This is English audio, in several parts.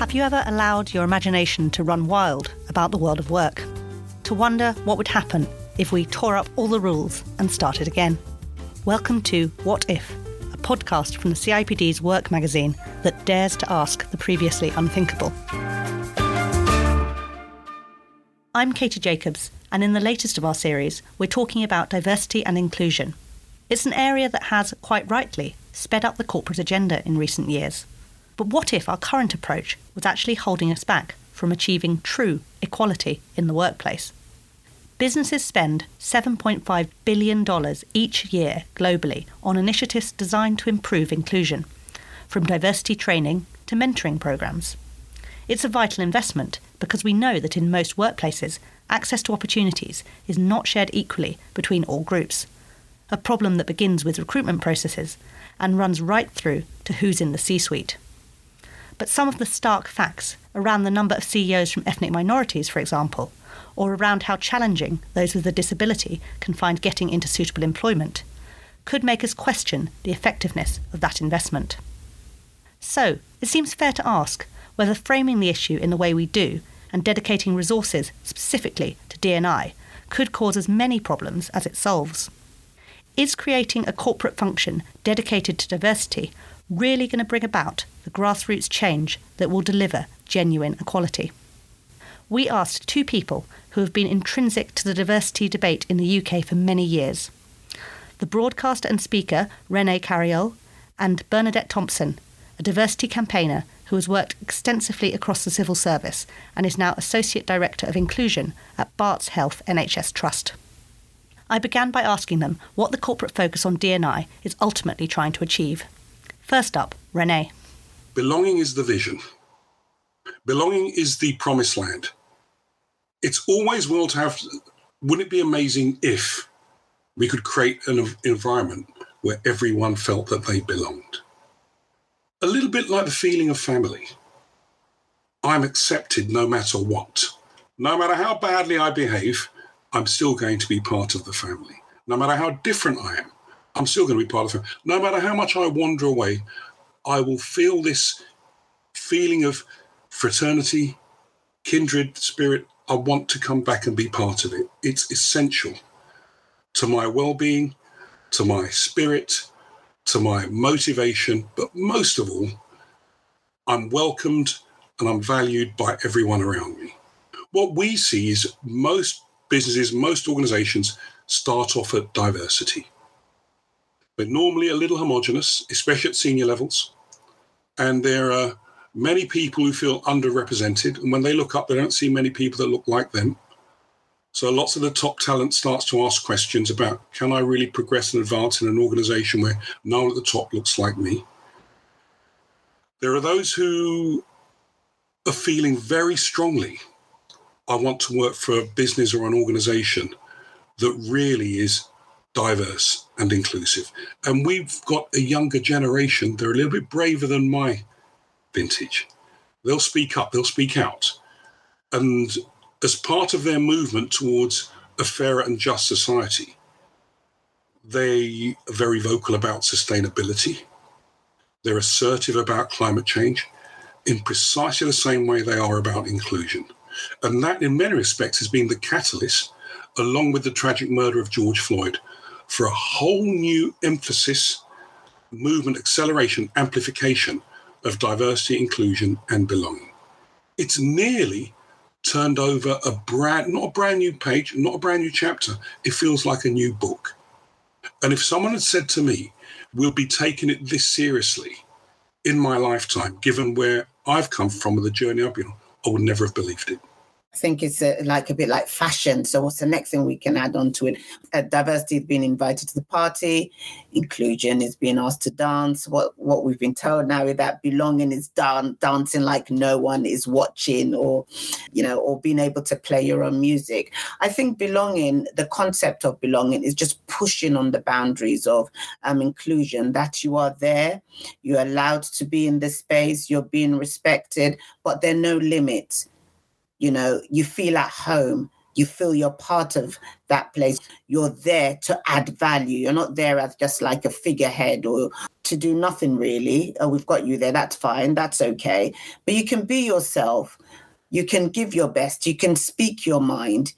Have you ever allowed your imagination to run wild about the world of work? To wonder what would happen if we tore up all the rules and started again? Welcome to What If, a podcast from the CIPD's work magazine that dares to ask the previously unthinkable. I'm Katie Jacobs, and in the latest of our series, we're talking about diversity and inclusion. It's an area that has, quite rightly, sped up the corporate agenda in recent years. But what if our current approach was actually holding us back from achieving true equality in the workplace? Businesses spend $7.5 billion each year globally on initiatives designed to improve inclusion, from diversity training to mentoring programs. It's a vital investment because we know that in most workplaces, access to opportunities is not shared equally between all groups, a problem that begins with recruitment processes and runs right through to who's in the C suite but some of the stark facts around the number of CEOs from ethnic minorities, for example, or around how challenging those with a disability can find getting into suitable employment, could make us question the effectiveness of that investment. So, it seems fair to ask whether framing the issue in the way we do and dedicating resources specifically to D&I could cause as many problems as it solves. Is creating a corporate function dedicated to diversity really going to bring about the grassroots change that will deliver genuine equality? We asked two people who have been intrinsic to the diversity debate in the UK for many years the broadcaster and speaker Renee Carayol and Bernadette Thompson, a diversity campaigner who has worked extensively across the civil service and is now Associate Director of Inclusion at Barts Health NHS Trust. I began by asking them what the corporate focus on D&I is ultimately trying to achieve. First up, Renee. Belonging is the vision. Belonging is the promised land. It's always well to have. Wouldn't it be amazing if we could create an environment where everyone felt that they belonged? A little bit like the feeling of family. I'm accepted no matter what. No matter how badly I behave, I'm still going to be part of the family. No matter how different I am, I'm still going to be part of it. No matter how much I wander away, I will feel this feeling of fraternity, kindred spirit. I want to come back and be part of it. It's essential to my well being, to my spirit, to my motivation, but most of all, I'm welcomed and I'm valued by everyone around me. What we see is most businesses, most organizations start off at diversity but normally a little homogenous, especially at senior levels. And there are many people who feel underrepresented. And when they look up, they don't see many people that look like them. So lots of the top talent starts to ask questions about can I really progress and advance in an organization where no one at the top looks like me? There are those who are feeling very strongly I want to work for a business or an organization that really is diverse and inclusive. And we've got a younger generation, they're a little bit braver than my vintage. They'll speak up, they'll speak out. And as part of their movement towards a fairer and just society, they are very vocal about sustainability. They're assertive about climate change in precisely the same way they are about inclusion. And that, in many respects, has been the catalyst, along with the tragic murder of George Floyd, for a whole new emphasis, movement, acceleration, amplification of diversity, inclusion, and belonging. It's nearly turned over a brand, not a brand new page, not a brand new chapter. It feels like a new book. And if someone had said to me, we'll be taking it this seriously in my lifetime, given where I've come from with the journey I've been on, I would never have believed it. I think it's a, like a bit like fashion. So, what's the next thing we can add on to it? Uh, diversity is being invited to the party. Inclusion is being asked to dance. What what we've been told now is that belonging is dan- dancing like no one is watching, or you know, or being able to play your own music. I think belonging, the concept of belonging, is just pushing on the boundaries of um, inclusion. That you are there, you're allowed to be in the space, you're being respected, but there are no limits you know you feel at home you feel you're part of that place. You're there to add value. You're not there as just like a figurehead or to do nothing really. Oh, we've got you there. That's fine. That's okay. But you can be yourself. You can give your best. You can speak your mind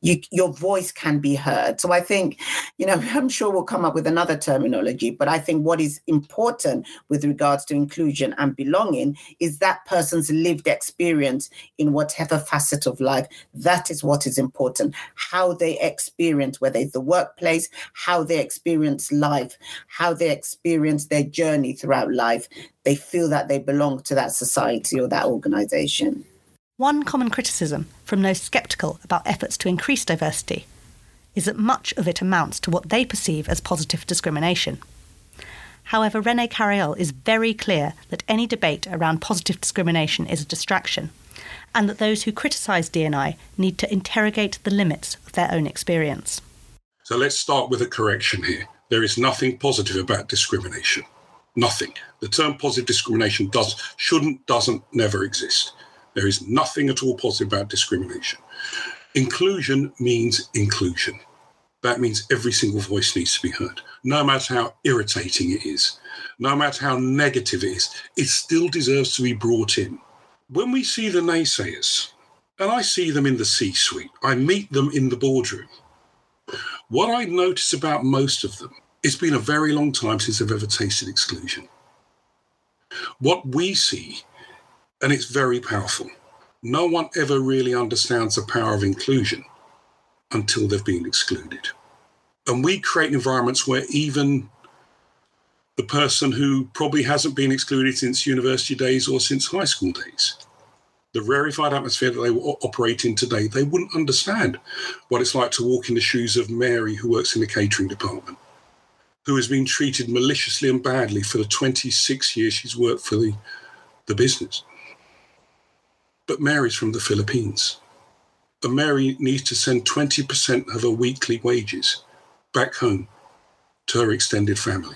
you, your voice can be heard. So I think, you know, I'm sure we'll come up with another terminology, but I think what is important with regards to inclusion and belonging is that person's lived experience in whatever facet of life. That is what is important. How they experience, whether it's the workplace, how they experience life, how they experience their journey throughout life. They feel that they belong to that society or that organization. One common criticism from those sceptical about efforts to increase diversity is that much of it amounts to what they perceive as positive discrimination. However, Rene Carayol is very clear that any debate around positive discrimination is a distraction, and that those who criticise DNI need to interrogate the limits of their own experience. So let's start with a correction here. There is nothing positive about discrimination. Nothing. The term positive discrimination does, shouldn't, doesn't, never exist. There is nothing at all positive about discrimination. Inclusion means inclusion. That means every single voice needs to be heard, no matter how irritating it is, no matter how negative it is, it still deserves to be brought in. When we see the naysayers, and I see them in the C suite, I meet them in the boardroom. What I notice about most of them, it's been a very long time since they've ever tasted exclusion. What we see and it's very powerful. No one ever really understands the power of inclusion until they've been excluded. And we create environments where even the person who probably hasn't been excluded since university days or since high school days, the rarefied atmosphere that they operate in today, they wouldn't understand what it's like to walk in the shoes of Mary, who works in the catering department, who has been treated maliciously and badly for the 26 years she's worked for the, the business but Mary's from the Philippines. And Mary needs to send 20% of her weekly wages back home to her extended family.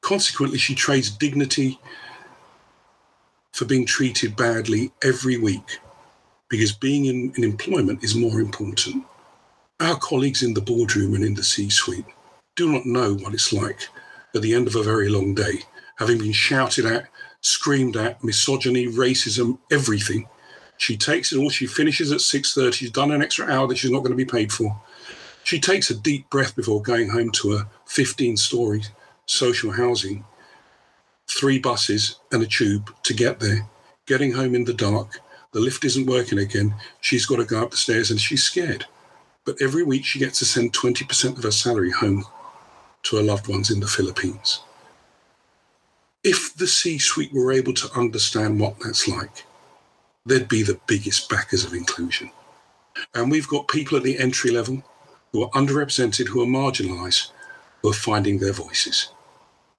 Consequently, she trades dignity for being treated badly every week because being in, in employment is more important. Our colleagues in the boardroom and in the C suite do not know what it's like at the end of a very long day, having been shouted at, screamed at, misogyny, racism, everything she takes it all. She finishes at 6.30. She's done an extra hour that she's not going to be paid for. She takes a deep breath before going home to a 15-story social housing, three buses and a tube to get there. Getting home in the dark, the lift isn't working again. She's got to go up the stairs and she's scared. But every week she gets to send 20% of her salary home to her loved ones in the Philippines. If the C suite were able to understand what that's like, they'd be the biggest backers of inclusion. And we've got people at the entry level who are underrepresented, who are marginalised, who are finding their voices.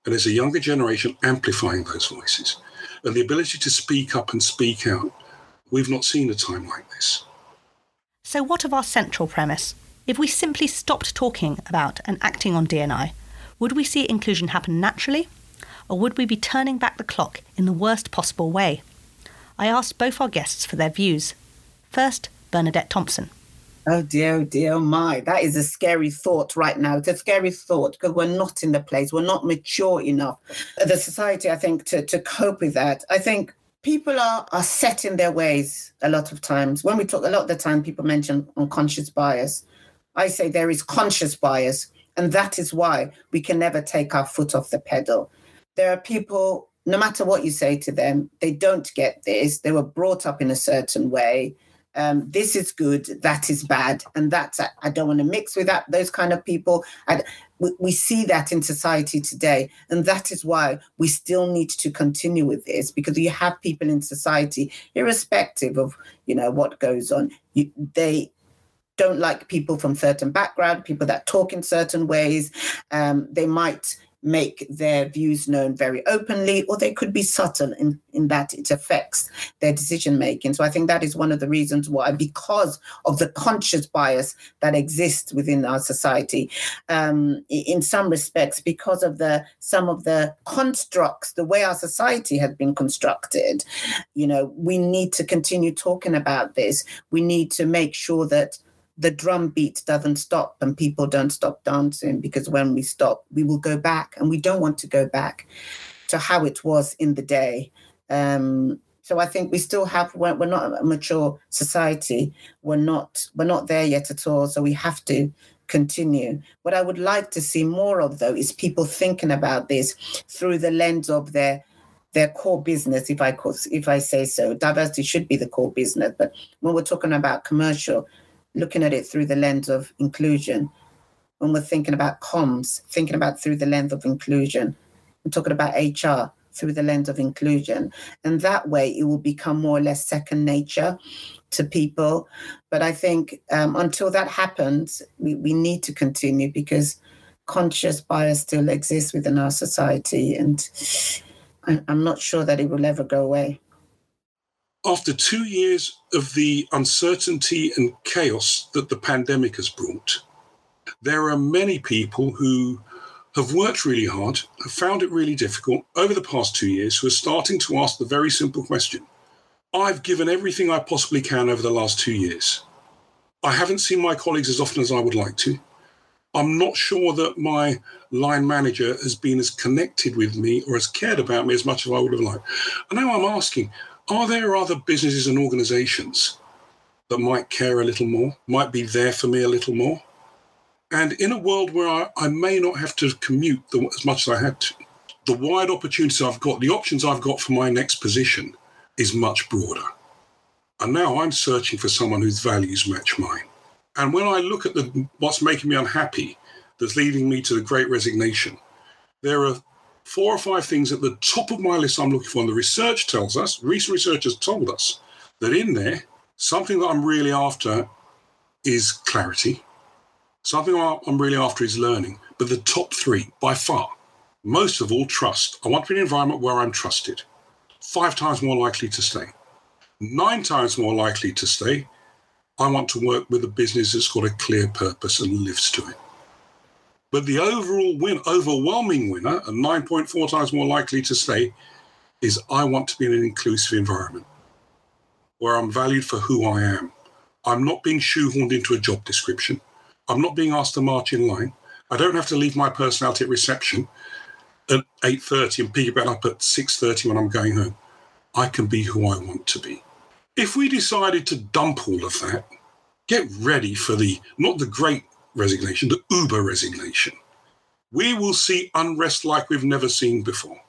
And there's a younger generation amplifying those voices. And the ability to speak up and speak out, we've not seen a time like this. So, what of our central premise? If we simply stopped talking about and acting on DNI, would we see inclusion happen naturally? Or would we be turning back the clock in the worst possible way? I asked both our guests for their views. First, Bernadette Thompson. Oh dear, oh dear, oh my. That is a scary thought right now. It's a scary thought because we're not in the place, we're not mature enough. The society, I think, to, to cope with that. I think people are, are set in their ways a lot of times. When we talk, a lot of the time, people mention unconscious bias. I say there is conscious bias, and that is why we can never take our foot off the pedal. There are people no matter what you say to them, they don't get this. They were brought up in a certain way. Um, this is good, that is bad, and that's I don't want to mix with that. Those kind of people, and we, we see that in society today, and that is why we still need to continue with this because you have people in society, irrespective of you know what goes on, you, they don't like people from certain background, people that talk in certain ways. Um, they might make their views known very openly, or they could be subtle in, in that it affects their decision making. So I think that is one of the reasons why, because of the conscious bias that exists within our society, um, in some respects, because of the some of the constructs, the way our society has been constructed, you know, we need to continue talking about this. We need to make sure that the drum beat doesn't stop and people don't stop dancing because when we stop, we will go back and we don't want to go back to how it was in the day. Um, so I think we still have we're, we're not a mature society. We're not we're not there yet at all. So we have to continue. What I would like to see more of though is people thinking about this through the lens of their their core business, if I if I say so. Diversity should be the core business, but when we're talking about commercial, looking at it through the lens of inclusion. When we're thinking about comms, thinking about through the lens of inclusion. I'm talking about HR through the lens of inclusion. And that way it will become more or less second nature to people. But I think um, until that happens, we, we need to continue because conscious bias still exists within our society. And I'm not sure that it will ever go away. After two years of the uncertainty and chaos that the pandemic has brought, there are many people who have worked really hard, have found it really difficult over the past two years, who are starting to ask the very simple question I've given everything I possibly can over the last two years. I haven't seen my colleagues as often as I would like to. I'm not sure that my line manager has been as connected with me or has cared about me as much as I would have liked. And now I'm asking, are there other businesses and organizations that might care a little more, might be there for me a little more? And in a world where I, I may not have to commute the, as much as I had to, the wide opportunities I've got, the options I've got for my next position is much broader. And now I'm searching for someone whose values match mine. And when I look at the, what's making me unhappy, that's leading me to the great resignation, there are four or five things at the top of my list I'm looking for. And the research tells us, recent research has told us that in there, something that I'm really after is clarity. Something I'm really after is learning. But the top three, by far, most of all, trust. I want to be in an environment where I'm trusted. Five times more likely to stay. Nine times more likely to stay I want to work with a business that's got a clear purpose and lives to it. But the overall win, overwhelming winner, and 9.4 times more likely to stay, is I want to be in an inclusive environment where I'm valued for who I am. I'm not being shoehorned into a job description. I'm not being asked to march in line. I don't have to leave my personality at reception at 8.30 and pick it up at 6.30 when I'm going home. I can be who I want to be. If we decided to dump all of that, get ready for the, not the great resignation, the uber resignation, we will see unrest like we've never seen before.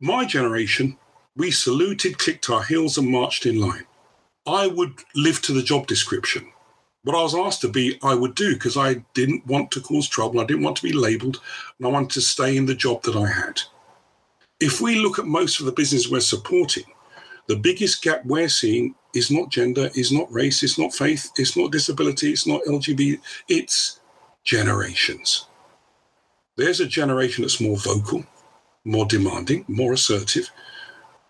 My generation, we saluted, clicked our heels, and marched in line. I would live to the job description. What I was asked to be, I would do because I didn't want to cause trouble. I didn't want to be labeled, and I wanted to stay in the job that I had. If we look at most of the business we're supporting, the biggest gap we're seeing is not gender, is not race, it's not faith, it's not disability, it's not LGBT, it's generations. There's a generation that's more vocal, more demanding, more assertive,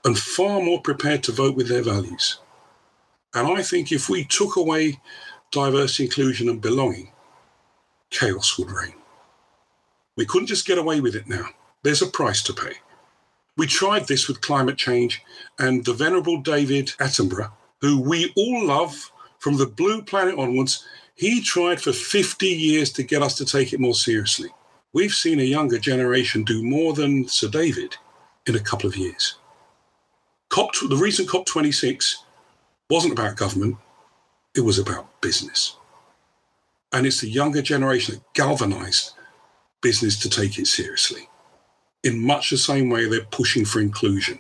and far more prepared to vote with their values. And I think if we took away diversity, inclusion, and belonging, chaos would reign. We couldn't just get away with it now. There's a price to pay. We tried this with climate change, and the Venerable David Attenborough, who we all love from the blue planet onwards, he tried for 50 years to get us to take it more seriously. We've seen a younger generation do more than Sir David in a couple of years. COP, the recent COP26 wasn't about government, it was about business. And it's the younger generation that galvanized business to take it seriously in much the same way they're pushing for inclusion.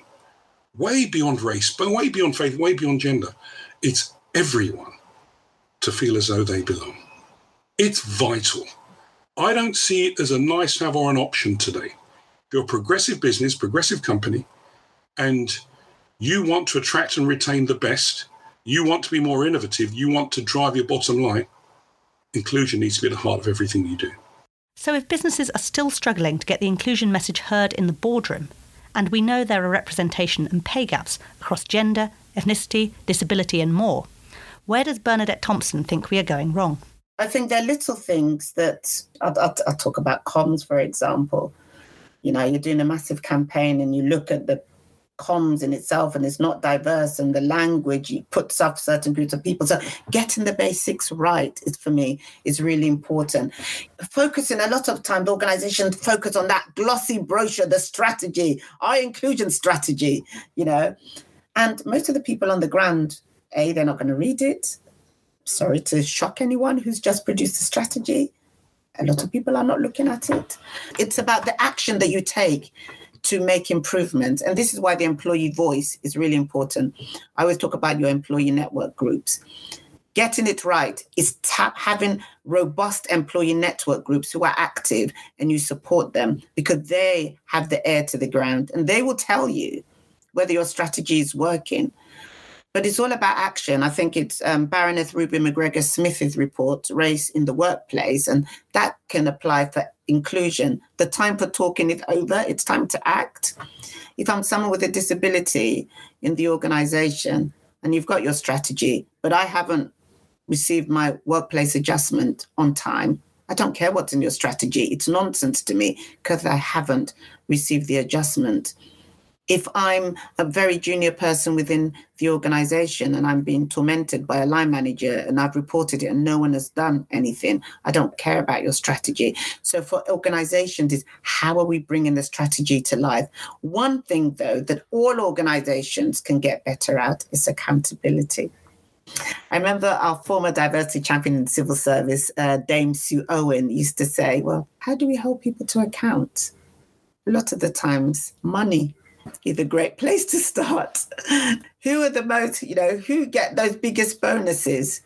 Way beyond race, but way beyond faith, way beyond gender. It's everyone to feel as though they belong. It's vital. I don't see it as a nice have or an option today. If you're a progressive business, progressive company, and you want to attract and retain the best, you want to be more innovative, you want to drive your bottom line, inclusion needs to be at the heart of everything you do. So, if businesses are still struggling to get the inclusion message heard in the boardroom, and we know there are representation and pay gaps across gender, ethnicity, disability, and more, where does Bernadette Thompson think we are going wrong? I think there are little things that I'll talk about comms, for example. You know, you're doing a massive campaign and you look at the comms in itself and it's not diverse and the language puts off certain groups of people. So getting the basics right is for me is really important. Focusing a lot of time, the organizations focus on that glossy brochure, the strategy, our inclusion strategy, you know. And most of the people on the ground, A, they're not going to read it. Sorry to shock anyone who's just produced a strategy. A lot of people are not looking at it. It's about the action that you take to make improvements. And this is why the employee voice is really important. I always talk about your employee network groups. Getting it right is tap, having robust employee network groups who are active and you support them because they have the air to the ground and they will tell you whether your strategy is working. But it's all about action. I think it's um, Baroness Ruby McGregor Smith's report, Race in the Workplace, and that can apply for inclusion. The time for talking is over, it's time to act. If I'm someone with a disability in the organization and you've got your strategy, but I haven't received my workplace adjustment on time, I don't care what's in your strategy. It's nonsense to me because I haven't received the adjustment if I'm a very junior person within the organization and I'm being tormented by a line manager and I've reported it and no one has done anything, I don't care about your strategy. So for organizations is how are we bringing the strategy to life? One thing though that all organizations can get better at is accountability. I remember our former diversity champion in civil service, uh, Dame Sue Owen, used to say, Well, how do we hold people to account? A lot of the times, money is a great place to start. who are the most, you know, who get those biggest bonuses?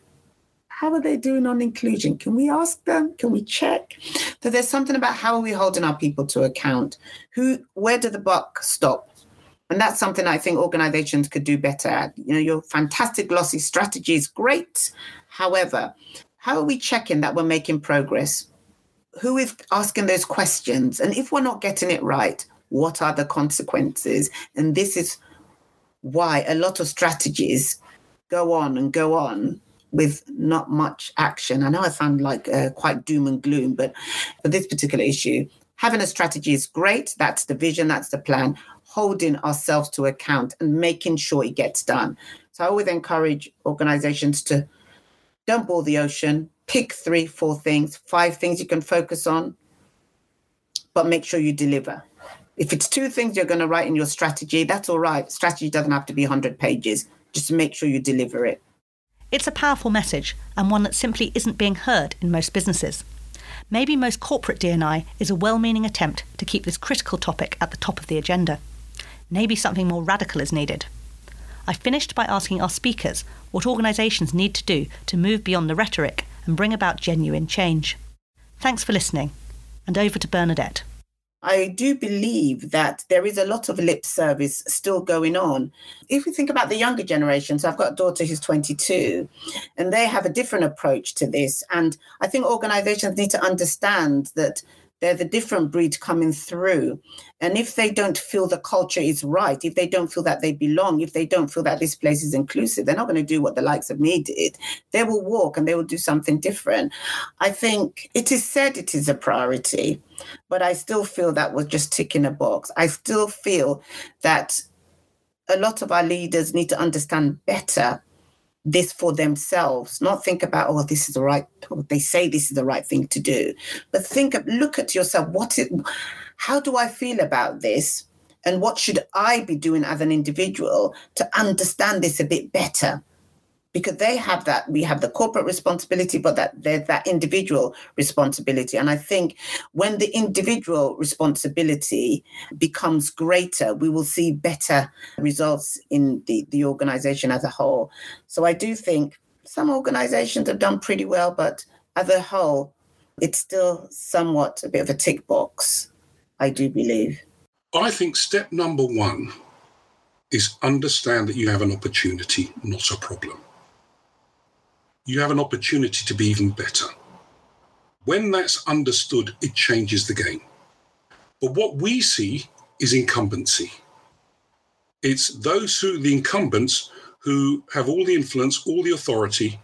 How are they doing on inclusion? Can we ask them? Can we check? So there's something about how are we holding our people to account? Who, where do the buck stop? And that's something I think organizations could do better at. You know, your fantastic glossy strategy is great. However, how are we checking that we're making progress? Who is asking those questions? And if we're not getting it right, what are the consequences? And this is why a lot of strategies go on and go on with not much action. I know I sound like uh, quite doom and gloom, but for this particular issue, having a strategy is great. That's the vision, that's the plan. Holding ourselves to account and making sure it gets done. So I always encourage organizations to don't boil the ocean, pick three, four things, five things you can focus on, but make sure you deliver. If it's two things you're going to write in your strategy, that's all right. Strategy doesn't have to be 100 pages. Just make sure you deliver it. It's a powerful message and one that simply isn't being heard in most businesses. Maybe most corporate D&I is a well-meaning attempt to keep this critical topic at the top of the agenda. Maybe something more radical is needed. I finished by asking our speakers what organisations need to do to move beyond the rhetoric and bring about genuine change. Thanks for listening, and over to Bernadette. I do believe that there is a lot of lip service still going on. If we think about the younger generation, so I've got a daughter who's 22, and they have a different approach to this. And I think organizations need to understand that they're the different breed coming through. And if they don't feel the culture is right, if they don't feel that they belong, if they don't feel that this place is inclusive, they're not going to do what the likes of me did. They will walk and they will do something different. I think it is said it is a priority, but I still feel that was just ticking a box. I still feel that a lot of our leaders need to understand better this for themselves, not think about, oh, this is the right, oh, they say this is the right thing to do, but think, look at yourself. What it, how do I feel about this? And what should I be doing as an individual to understand this a bit better? Because they have that we have the corporate responsibility but that there's that individual responsibility. And i think when the individual responsibility becomes greater we will see better results in the, the organization as a whole. So i do think some organizations have done pretty well but as a whole it's still somewhat a bit of a tick box i do believe. I think step number one is understand that you have an opportunity not a problem you have an opportunity to be even better. When that's understood, it changes the game. But what we see is incumbency. It's those who, the incumbents, who have all the influence, all the authority,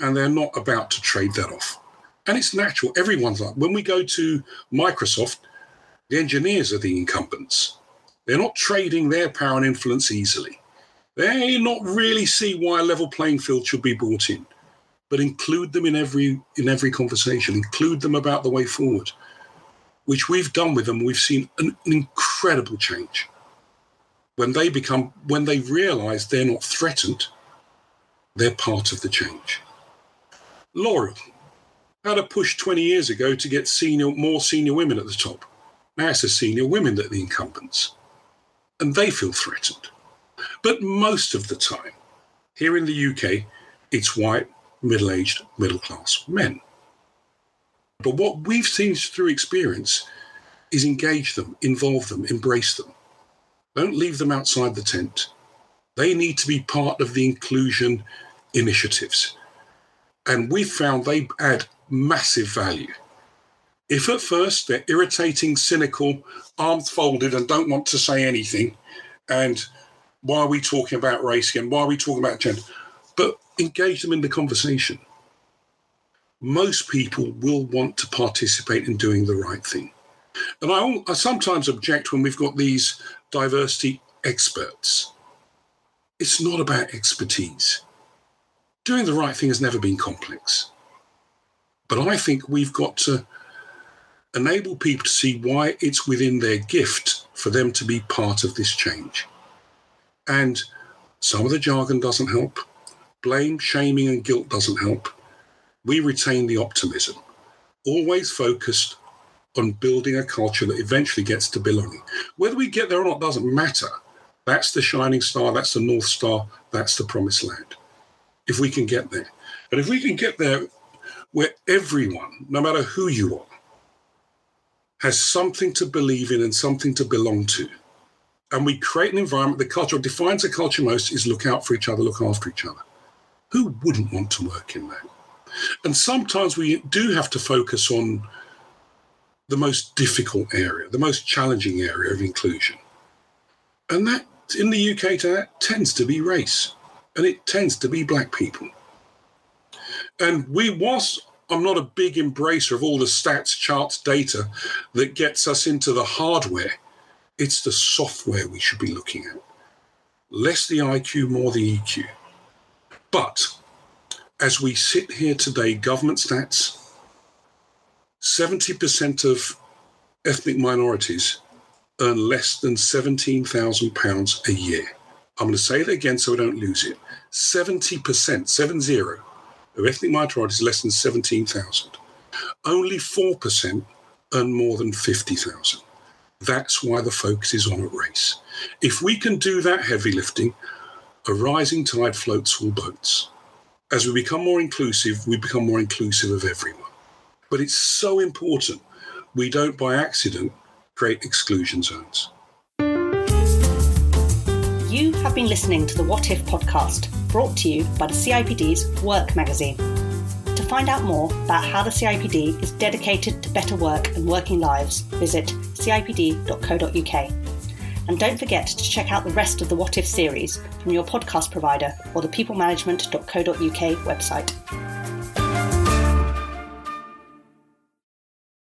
and they're not about to trade that off. And it's natural. Everyone's like, when we go to Microsoft, the engineers are the incumbents. They're not trading their power and influence easily. They not really see why a level playing field should be brought in, but include them in every in every conversation. Include them about the way forward, which we've done with them. We've seen an, an incredible change when they become when they realise they're not threatened. They're part of the change. L'Oreal had a push 20 years ago to get senior more senior women at the top. Now it's the senior women that are the incumbents, and they feel threatened. But most of the time, here in the UK, it's white, middle aged, middle class men. But what we've seen through experience is engage them, involve them, embrace them. Don't leave them outside the tent. They need to be part of the inclusion initiatives. And we've found they add massive value. If at first they're irritating, cynical, arms folded, and don't want to say anything, and why are we talking about race again? Why are we talking about gender? Engage them in the conversation. Most people will want to participate in doing the right thing. And I, I sometimes object when we've got these diversity experts. It's not about expertise. Doing the right thing has never been complex. But I think we've got to enable people to see why it's within their gift for them to be part of this change. And some of the jargon doesn't help. Blame, shaming, and guilt doesn't help. We retain the optimism, always focused on building a culture that eventually gets to belonging. Whether we get there or not doesn't matter. That's the shining star, that's the North Star, that's the promised land. If we can get there. And if we can get there where everyone, no matter who you are, has something to believe in and something to belong to, and we create an environment, the culture defines a culture most is look out for each other, look after each other. Who wouldn't want to work in that? And sometimes we do have to focus on the most difficult area, the most challenging area of inclusion. And that in the UK that tends to be race and it tends to be black people. And we was I'm not a big embracer of all the stats, charts, data that gets us into the hardware it's the software we should be looking at. Less the IQ, more the EQ. But as we sit here today, government stats 70% of ethnic minorities earn less than £17,000 a year. I'm going to say that again so I don't lose it. 70%, 70 of ethnic minorities less than 17,000. Only 4% earn more than 50,000. That's why the focus is on race. If we can do that heavy lifting, a rising tide floats all boats. As we become more inclusive, we become more inclusive of everyone. But it's so important we don't, by accident, create exclusion zones. You have been listening to the What If podcast, brought to you by the CIPD's Work magazine. To find out more about how the CIPD is dedicated to better work and working lives, visit cipd.co.uk. And don't forget to check out the rest of the What If series from your podcast provider or the peoplemanagement.co.uk website.